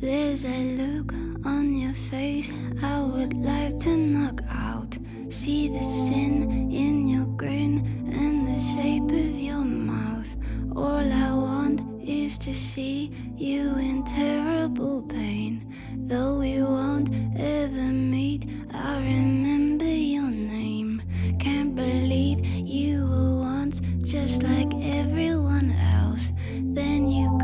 There's a look on your face I would like to knock out. See the sin in your grin and the shape of your mouth. All I want is to see you in terrible pain. Though we won't ever meet, I remember your name. Can't believe you were once just like everyone else. Then you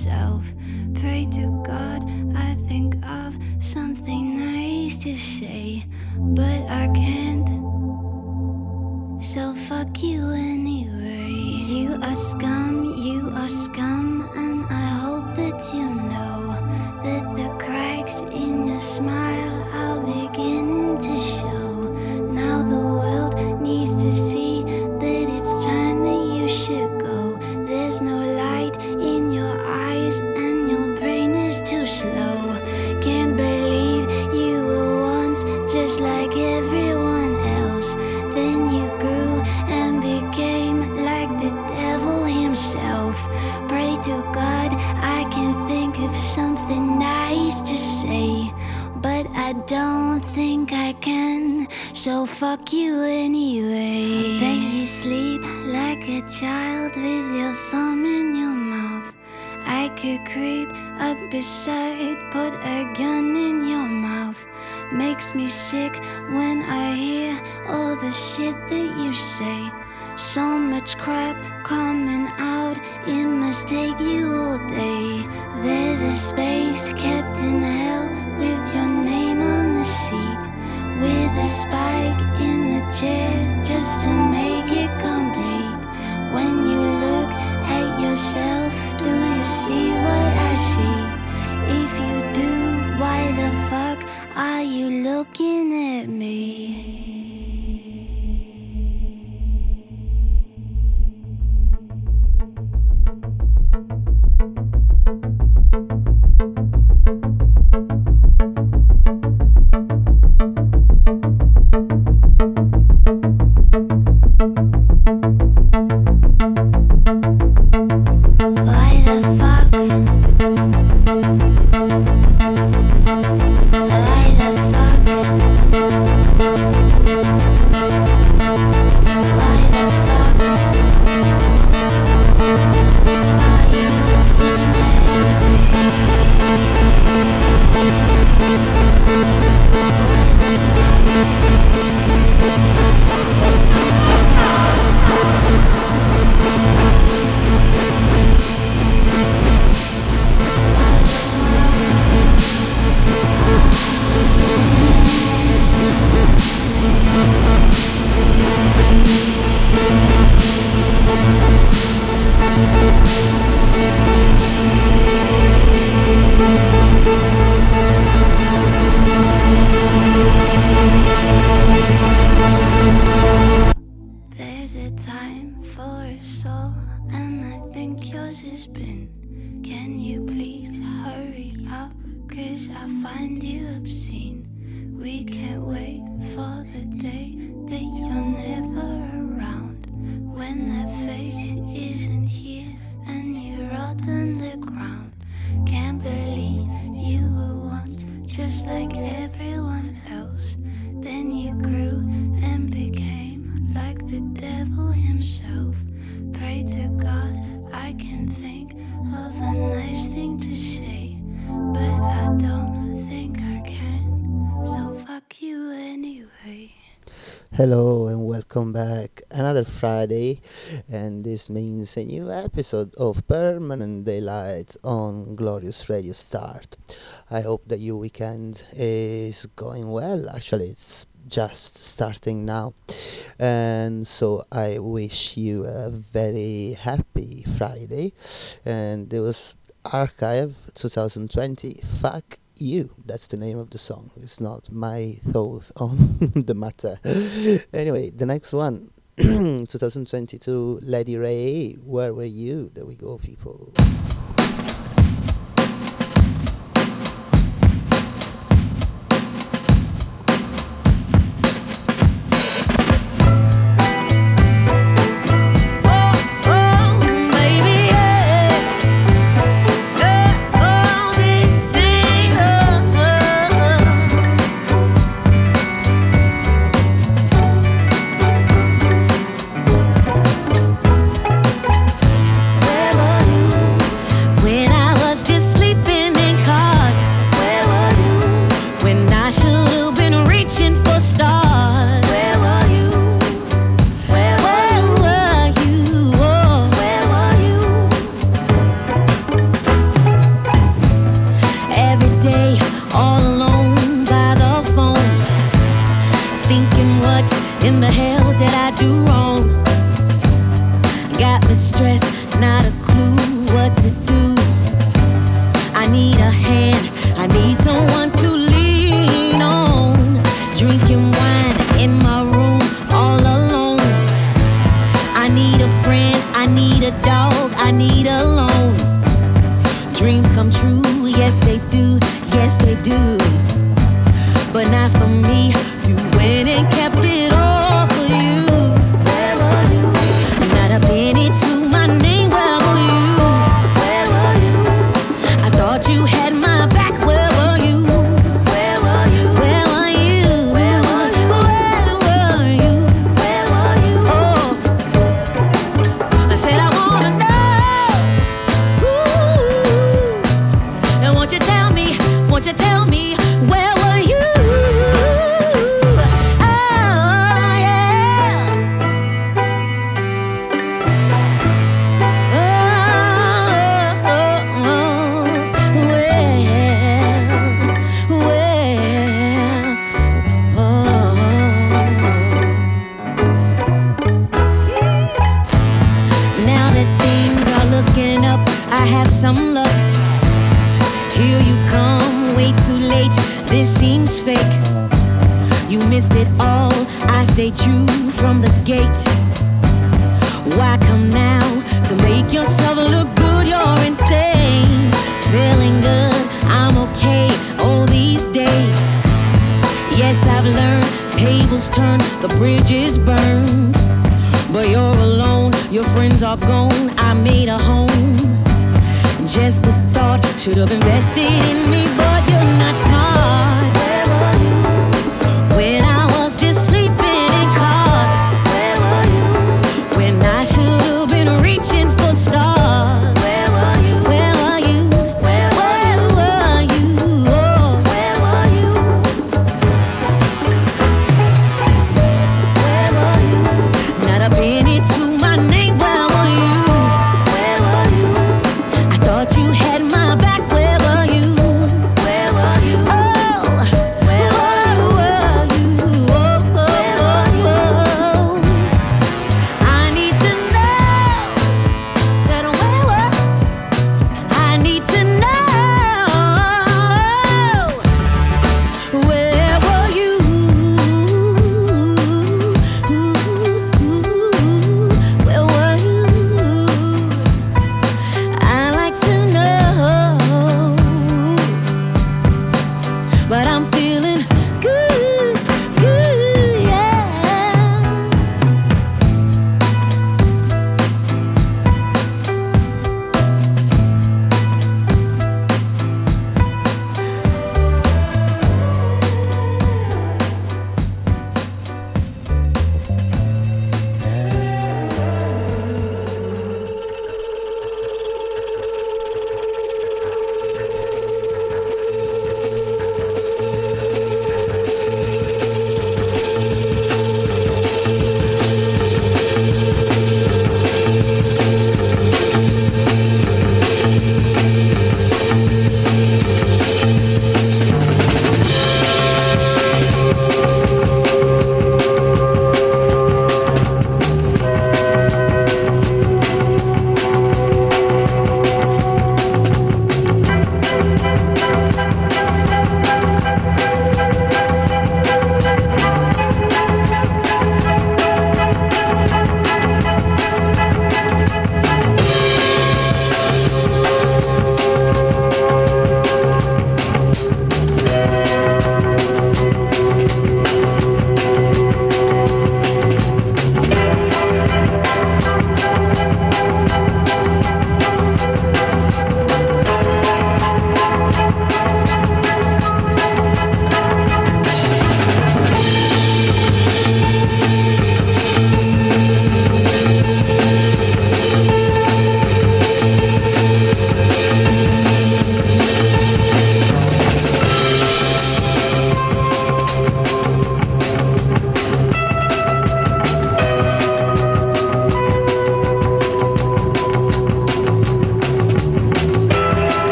himself. Pray to God, I think of something nice to say, but I can't. So fuck you anyway. You are scum, you are scum, So fuck you anyway. Then you sleep like a child with your thumb in your mouth. I could creep up beside, put a gun in your mouth. Makes me sick when I hear all the shit that you say. So much crap coming out, it must take you all day. There's a space kept in hell with your name on the seat. A spike in the chair just to make it complete. When you look at yourself, do you see what I see? If you do, why the fuck are you looking at me? Why Another Friday, and this means a new episode of Permanent Daylight on Glorious Radio Start. I hope that your weekend is going well. Actually, it's just starting now, and so I wish you a very happy Friday. And it was Archive 2020. Fuck you. That's the name of the song. It's not my thought on the matter. anyway, the next one. 2022 Lady Wray, where were you? There we go, people. gone, I made a home. Just a thought, should have invested in me,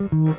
Mm-hmm.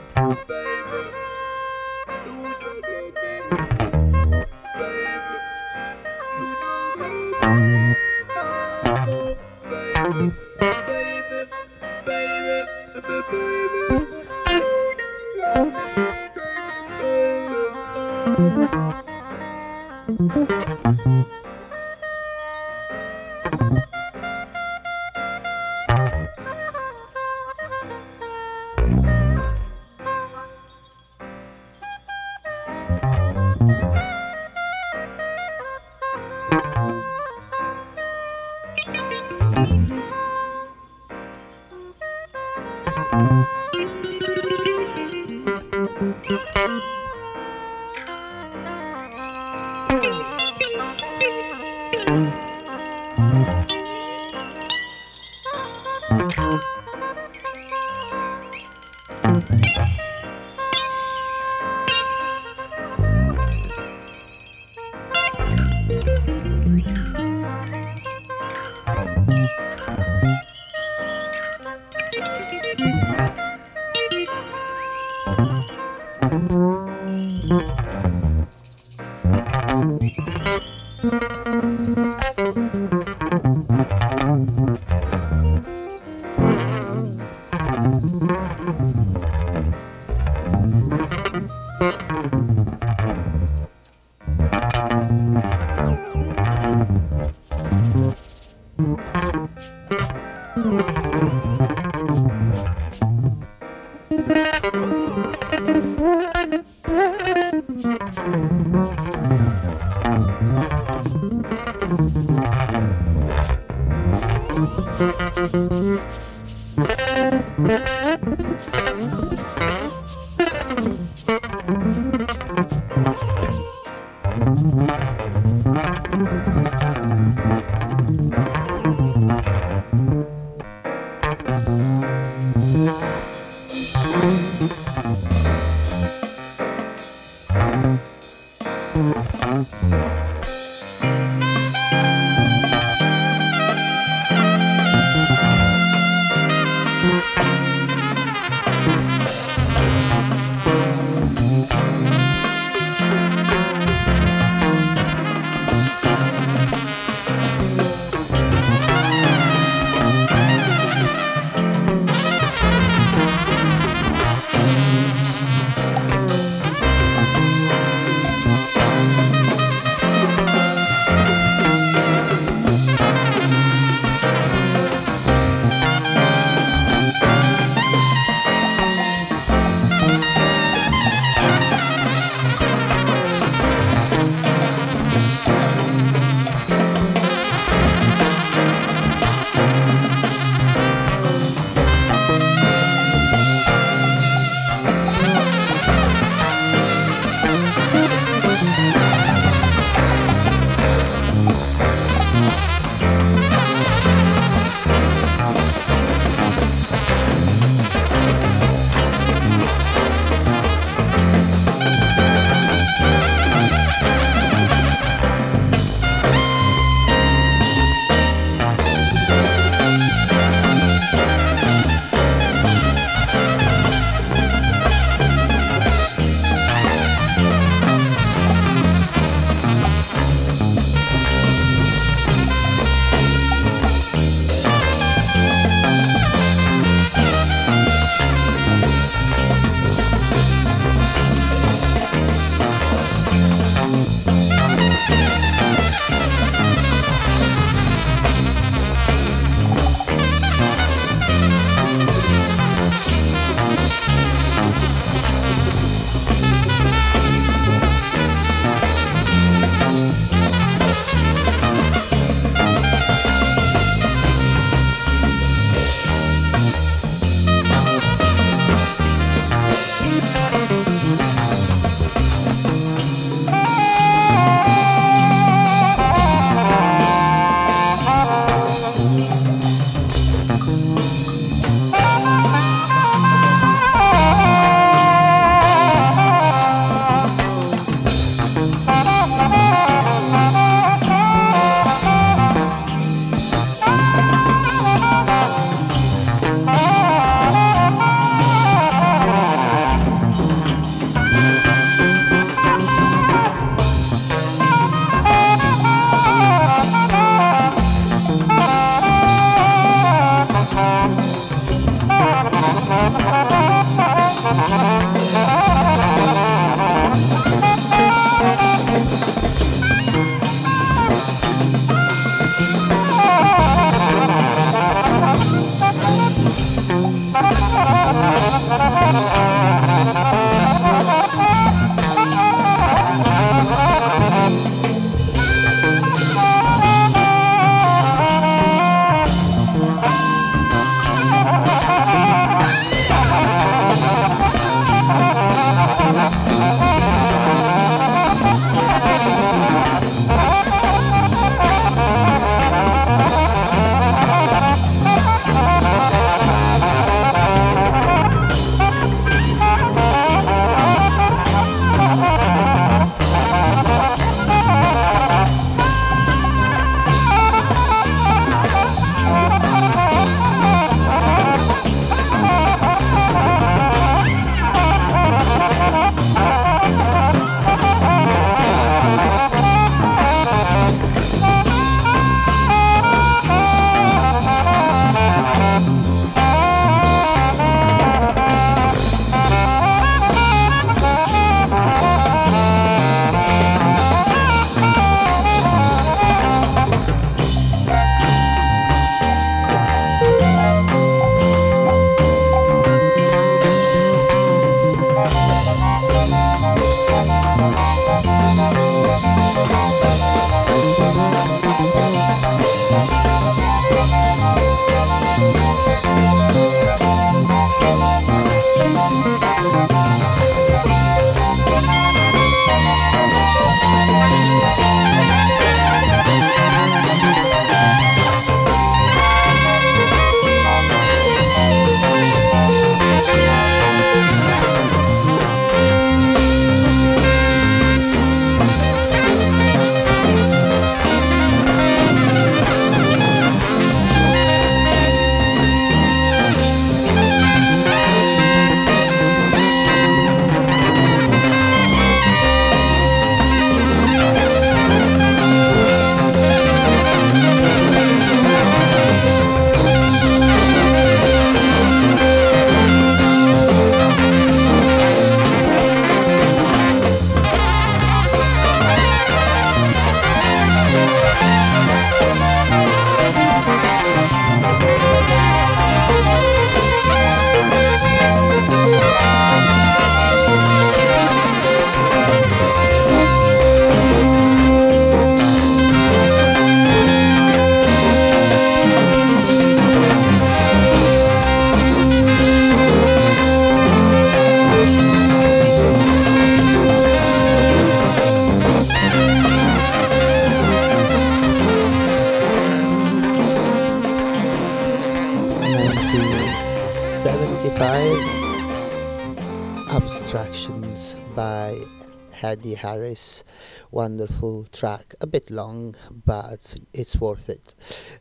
Hadi Harris. Wonderful track, a bit long, but it's worth it.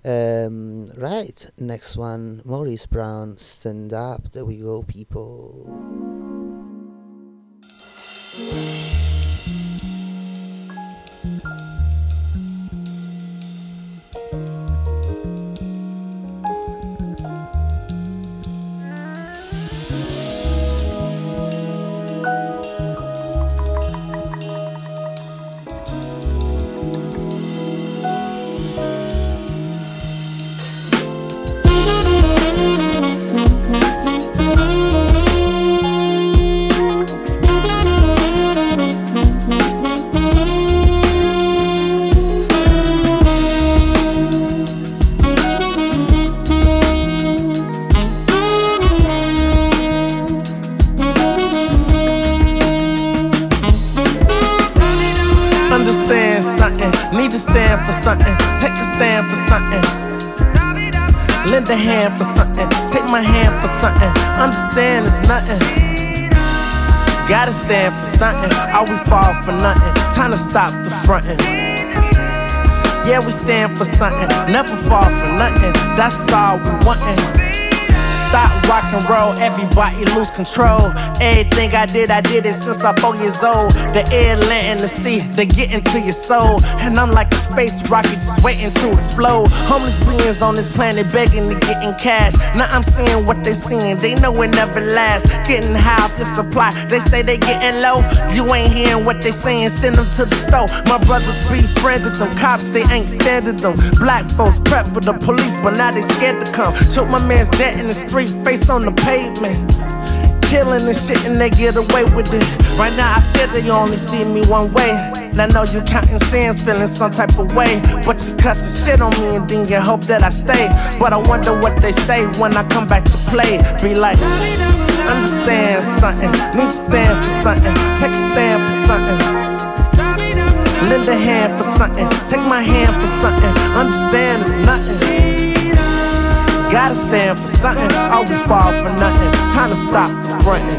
Um, right, next one Maurice Brown, Stand Up. There we go, people. Stand for something, Lend a hand for something, take my hand for something. Understand it's nothing. Gotta stand for something, or we fall for nothing. Time to stop the frontin'. Yeah, we stand for something, never fall for nothing. That's all we wantin'. Stop rock and roll, everybody lose control. Everything I did, I did it since I'm four years old. The air, land, and the sea, they get into your soul. And I'm like a space rocket just waiting to explode. Homeless beings on this planet begging to get in cash. Now I'm seeing what they seeing, they know it never lasts. Getting high off the supply, they say they getting low. You ain't hearing what they saying, send them to the store. My brothers be friended them, cops they ain't standing them. Black folks prep for the police, but now they scared to come. Took my man's dead in the street, face on the pavement killing and shit and they get away with it. Right now I feel they only see me one way. And I know you counting sins, feeling some type of way. But you cuss cussing shit on me and then you hope that I stay. But I wonder what they say when I come back to play. Be like, understand something, need to stand for something, take a stand for something. Lend a hand for something, take my hand for something. Understand it's nothing. Gotta stand for something, we fall for nothing. Time to stop fronting.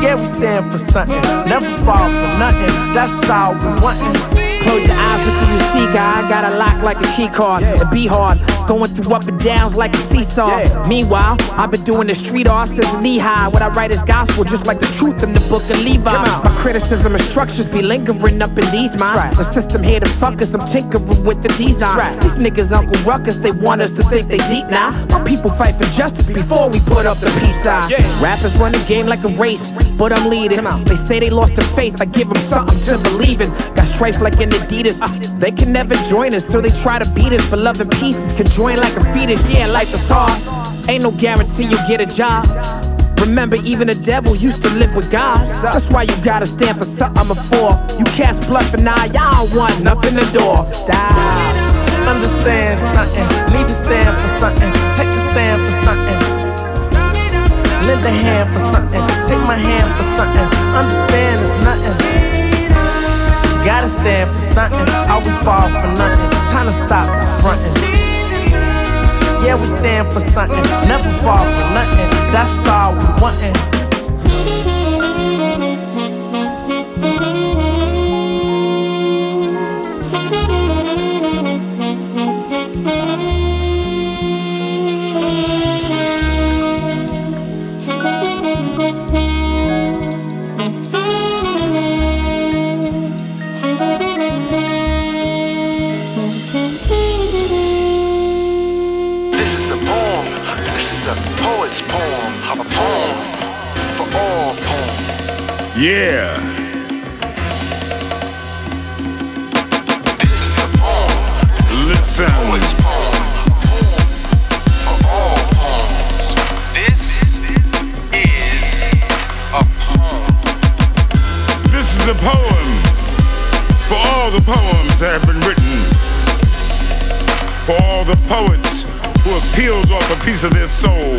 Yeah, we stand for something, never fall for nothing. That's all we wantin'. Close your eyes, what do you see, guy? I got a lock like a key card. It be hard, going through up and downs like a seesaw. Yeah. Meanwhile, I've been doing the street art since knee high. What I write is gospel, just like the truth in the book of Levi. My criticism and structures be lingering up in these minds. Right. The system here to fuck us, I'm tinkering with the design. Right. These niggas, Uncle Ruckus, they want us to think they deep now. My people fight for justice before we put up the peace sign. Yeah. Rappers run the game like a race, but I'm leading. They say they lost their faith, I give them something to believe in. Got strife like an Adidas. Uh, they can never join us, so they try to beat us. But love and pieces can join like a fetus. Yeah, life is hard. Ain't no guarantee you'll get a job. Remember, even the devil used to live with God. That's why you gotta stand for something before you cast bluff and now y'all want nothing to door. Stop. Understand something, need to stand for something, take a stand for something. Lend a hand for something, take my hand for something. Understand it's nothing. Gotta stand for something, we fall for nothing. Time to stop the fronting. Yeah, we stand for something, never fall for nothing. That's all we wantin'. Yeah. This is a pause. Listen. This is a poem This is a poem for all the poems that have been written. For all the poets who have peeled off a piece of their soul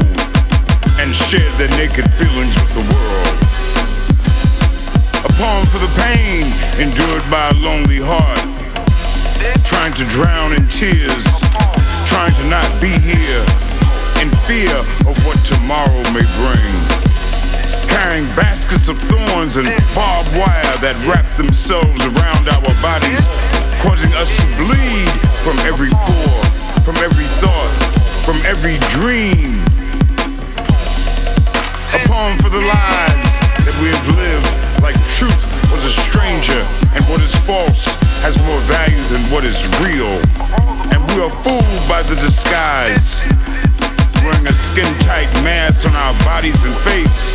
and shared their naked feelings with the world poem for the pain endured by a lonely heart. Trying to drown in tears, trying to not be here in fear of what tomorrow may bring. Carrying baskets of thorns and barbed wire that wrap themselves around our bodies, causing us to bleed from every pore, from every thought, from every dream. A poem for the lies that we have lived like truth was a stranger, and what is false has more value than what is real. And we are fooled by the disguise, wearing a skin tight mask on our bodies and face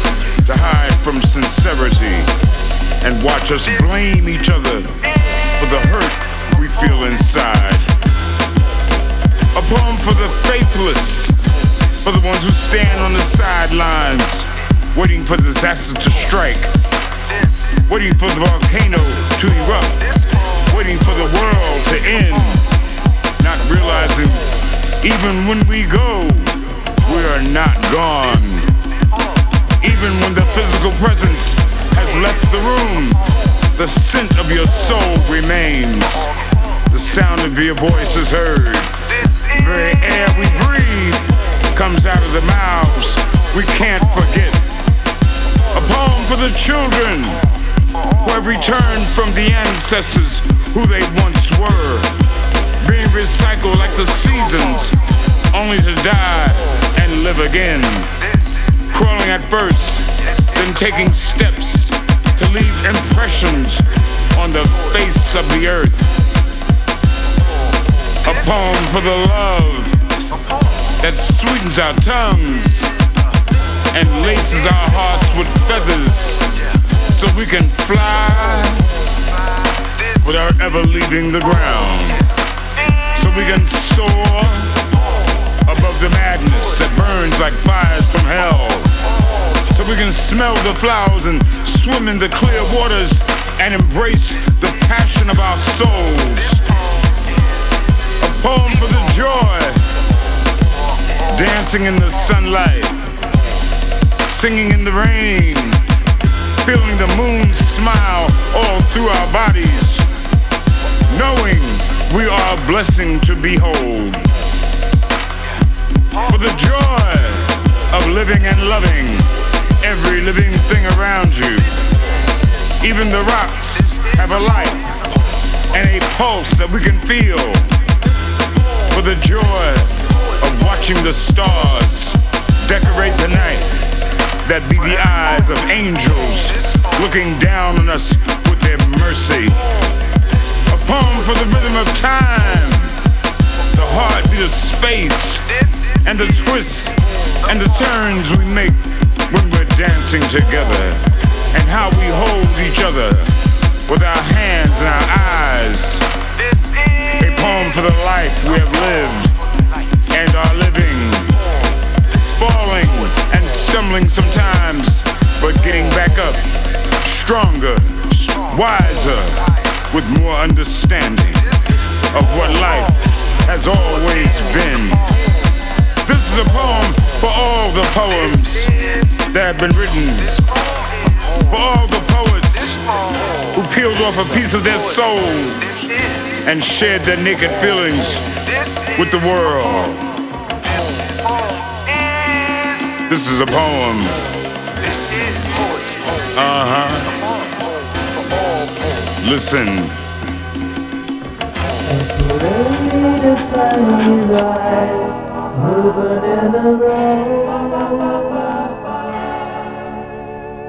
to hide from sincerity, and watch us blame each other for the hurt we feel inside. A poem for the faithless, for the ones who stand on the sidelines, waiting for disaster to strike waiting for the volcano to erupt, waiting for the world to end, not realizing even when we go, we are not gone. Even when the physical presence has left the room, the scent of your soul remains. The sound of your voice is heard. The air we breathe comes out of the mouths we can't forget. A poem for the children who have returned from the ancestors who they once were, being recycled like the seasons, only to die and live again. Crawling at first, then taking steps to leave impressions on the face of the earth. A poem for the love that sweetens our tongues and laces our hearts with feathers so we can fly without ever leaving the ground. So we can soar above the madness that burns like fires from hell. So we can smell the flowers and swim in the clear waters and embrace the passion of our souls. A poem for the joy, dancing in the sunlight, singing in the rain, feeling the moon smile all through our bodies, knowing we are a blessing to behold. For the joy of living and loving every living thing around you. Even the rocks have a life and a pulse that we can feel. For the joy of watching the stars decorate the night that be the eyes of angels looking down on us with their mercy. A poem for the rhythm of time, the heartbeat of space, and the twists and the turns we make when we're dancing together, and how we hold each other with our hands and our eyes. A poem for the life we have lived and are living. Falling stumbling sometimes, but getting back up. Stronger, wiser, with more understanding of what life has always been. This is a poem for all the poems that have been written. For all the poets who peeled off a piece of their soul and shared their naked feelings with the world. This is a poem. Uh huh. Listen.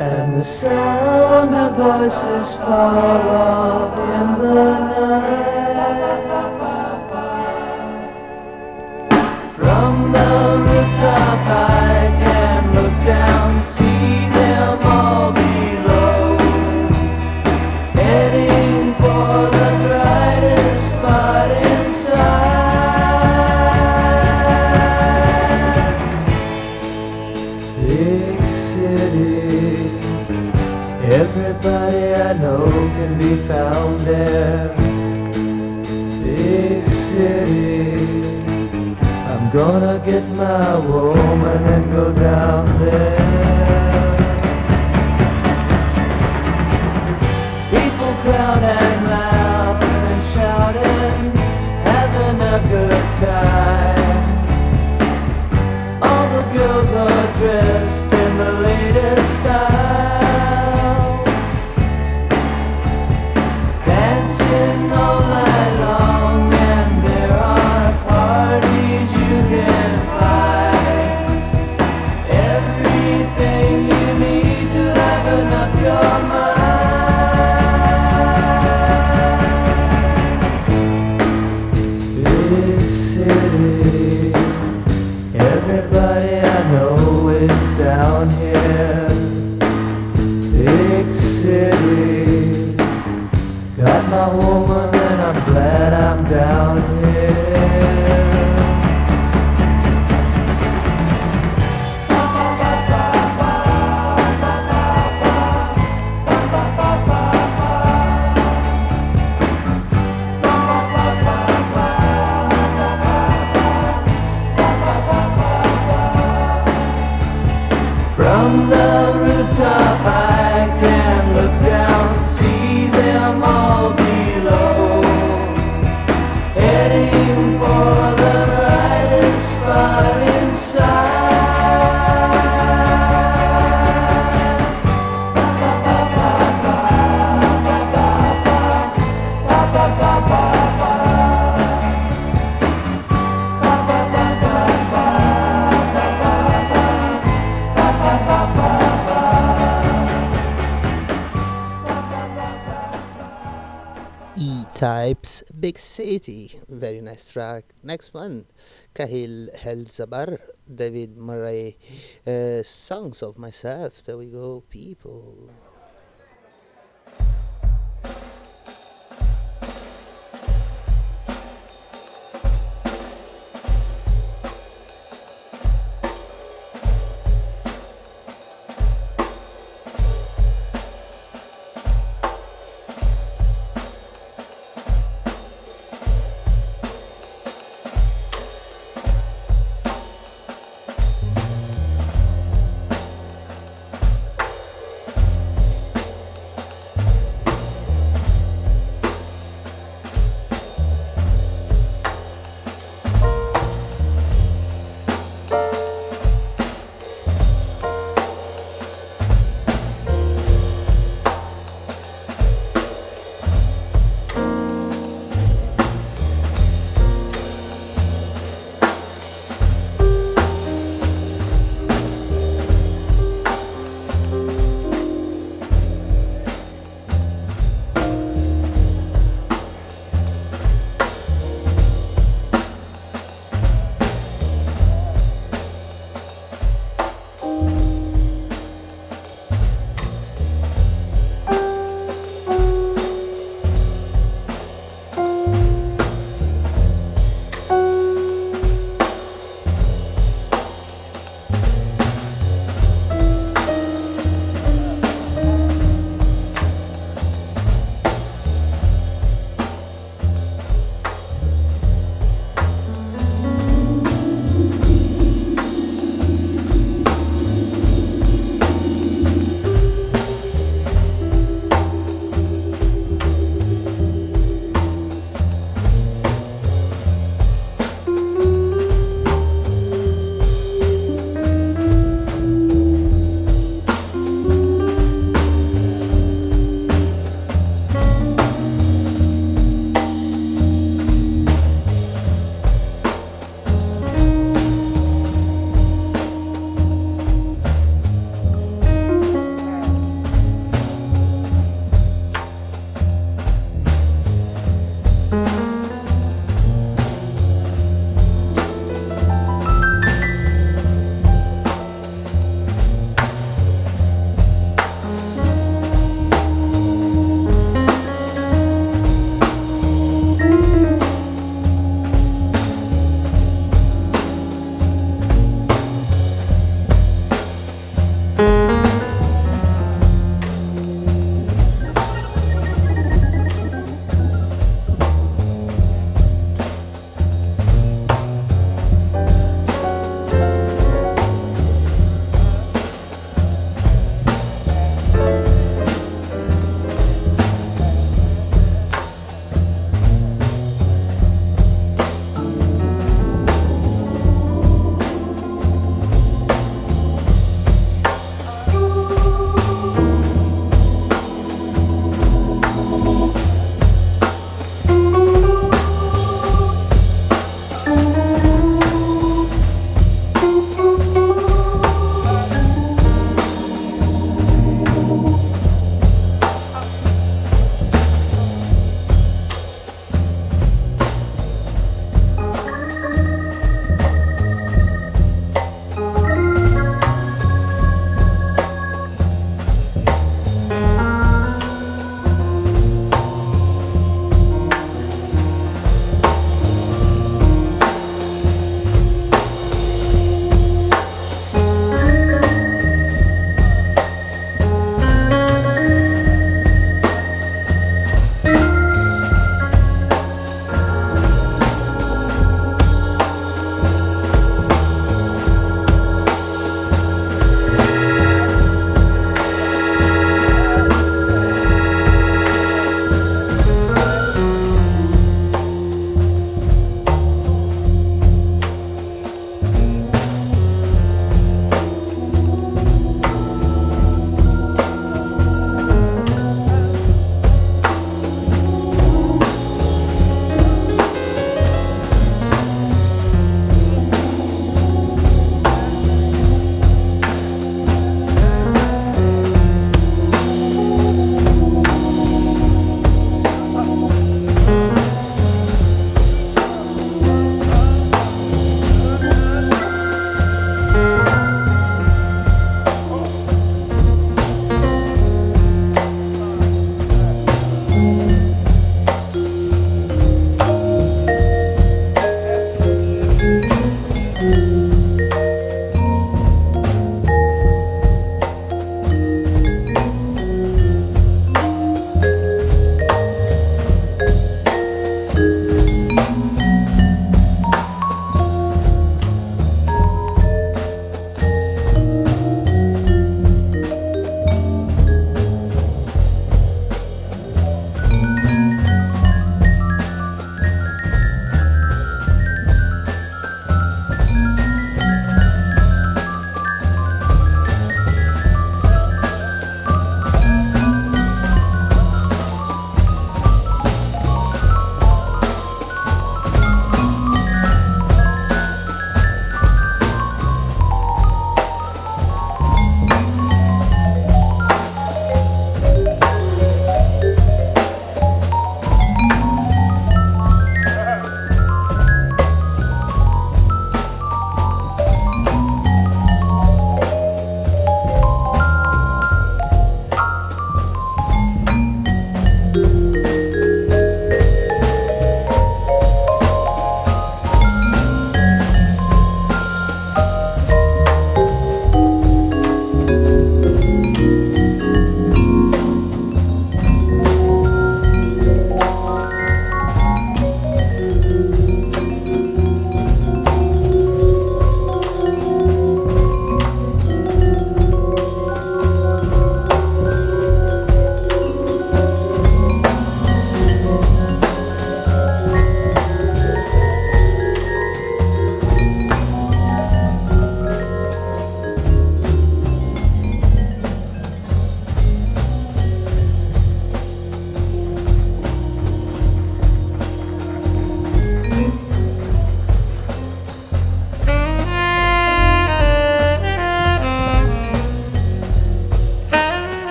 And the sound of voices fall off in the night. From the rooftop down, I'm gonna get my woman and go down there. People crowd and laugh and shouting, having a good time. Big City. Very nice track. Next one, Kahil El'Zabar, David Murray, uh, Songs of Myself. There we go, people.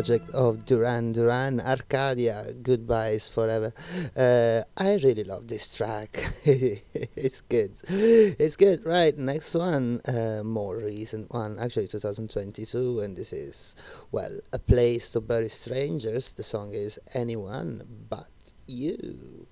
Project of Duran Duran, Arcadia, Goodbye Is Forever. Uh, I really love this track. it's good. It's good. Right, next one, uh, more recent one, actually 2022, and this is, well, A Place to Bury Strangers. The song is Anyone But You.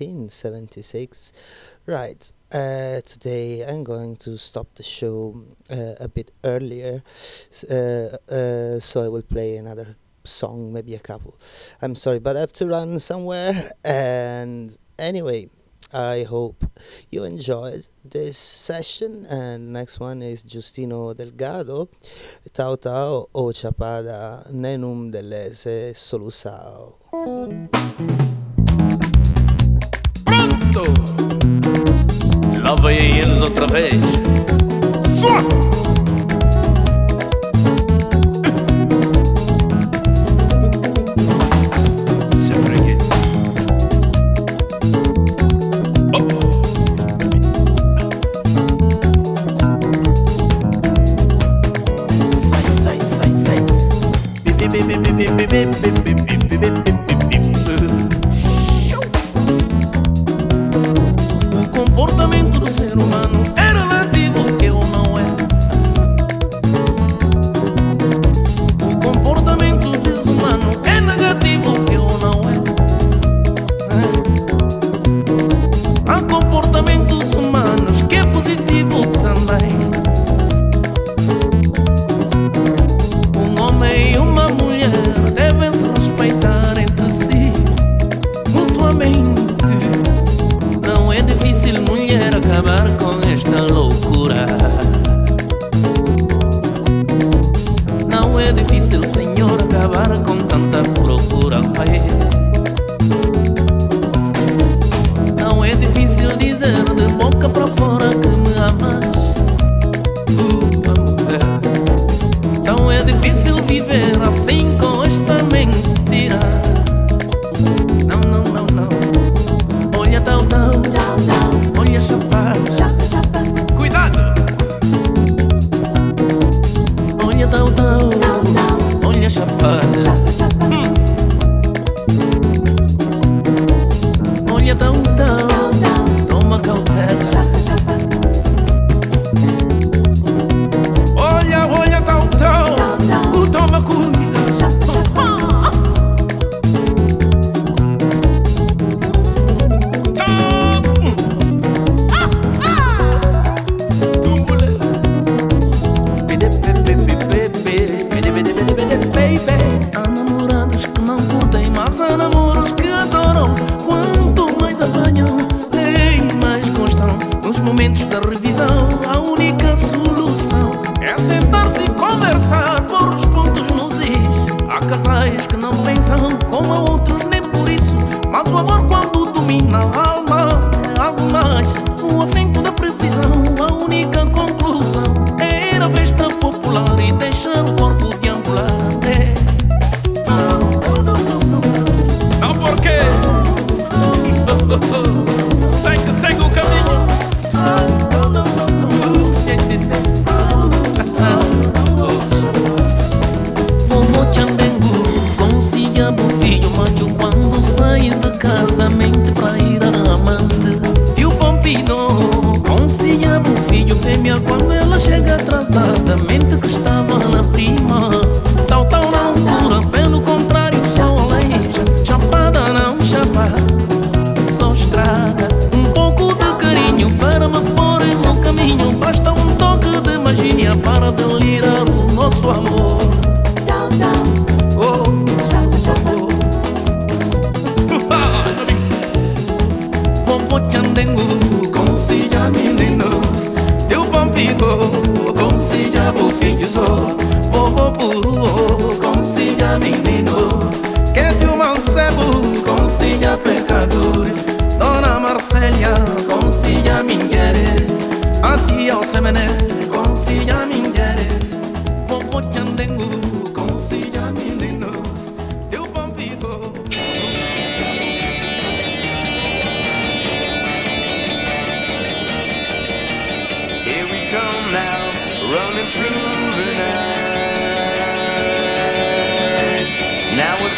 1976. Right, uh, today I'm going to stop the show uh, a bit earlier, uh, uh, so I will play another song, maybe a couple. I'm sorry, but I have to run somewhere. And anyway, I hope you enjoyed this session. And next one is Justino Delgado, Tau Tau o Chapada Nenum Delese Solusao. Lá vêm eles outra vez. Suave!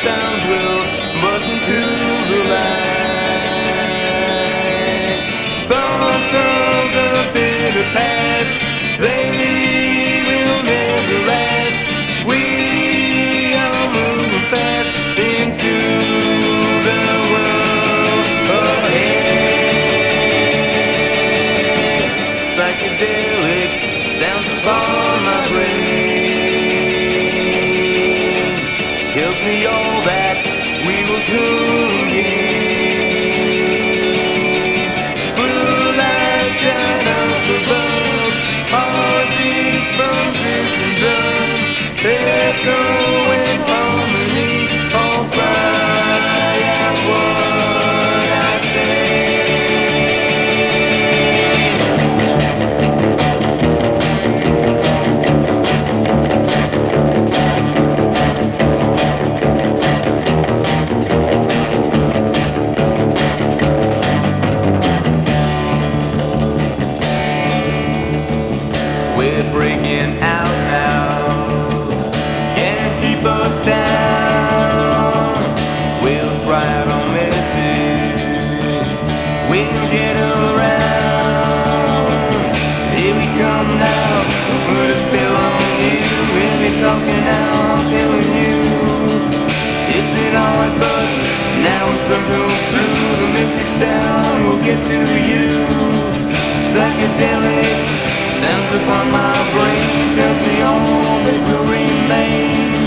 sounds will button into the light. Thoughts of the bitter past, they will never last. We are moving fast into the world ahead. Psychedelic sounds of we ripples through the mystic sound will get to you. Psychedelic sounds upon my brain tells me all that will remain.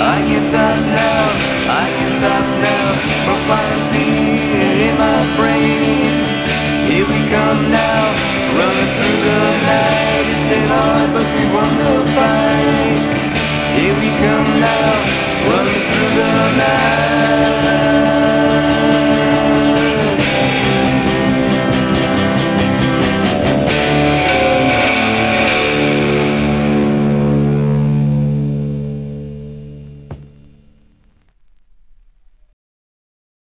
I can't stop now, I can't stop now from finding it in my brain. Here we come now, running through the night. It's been hard, but we won the fight. Here we come now, running through the night.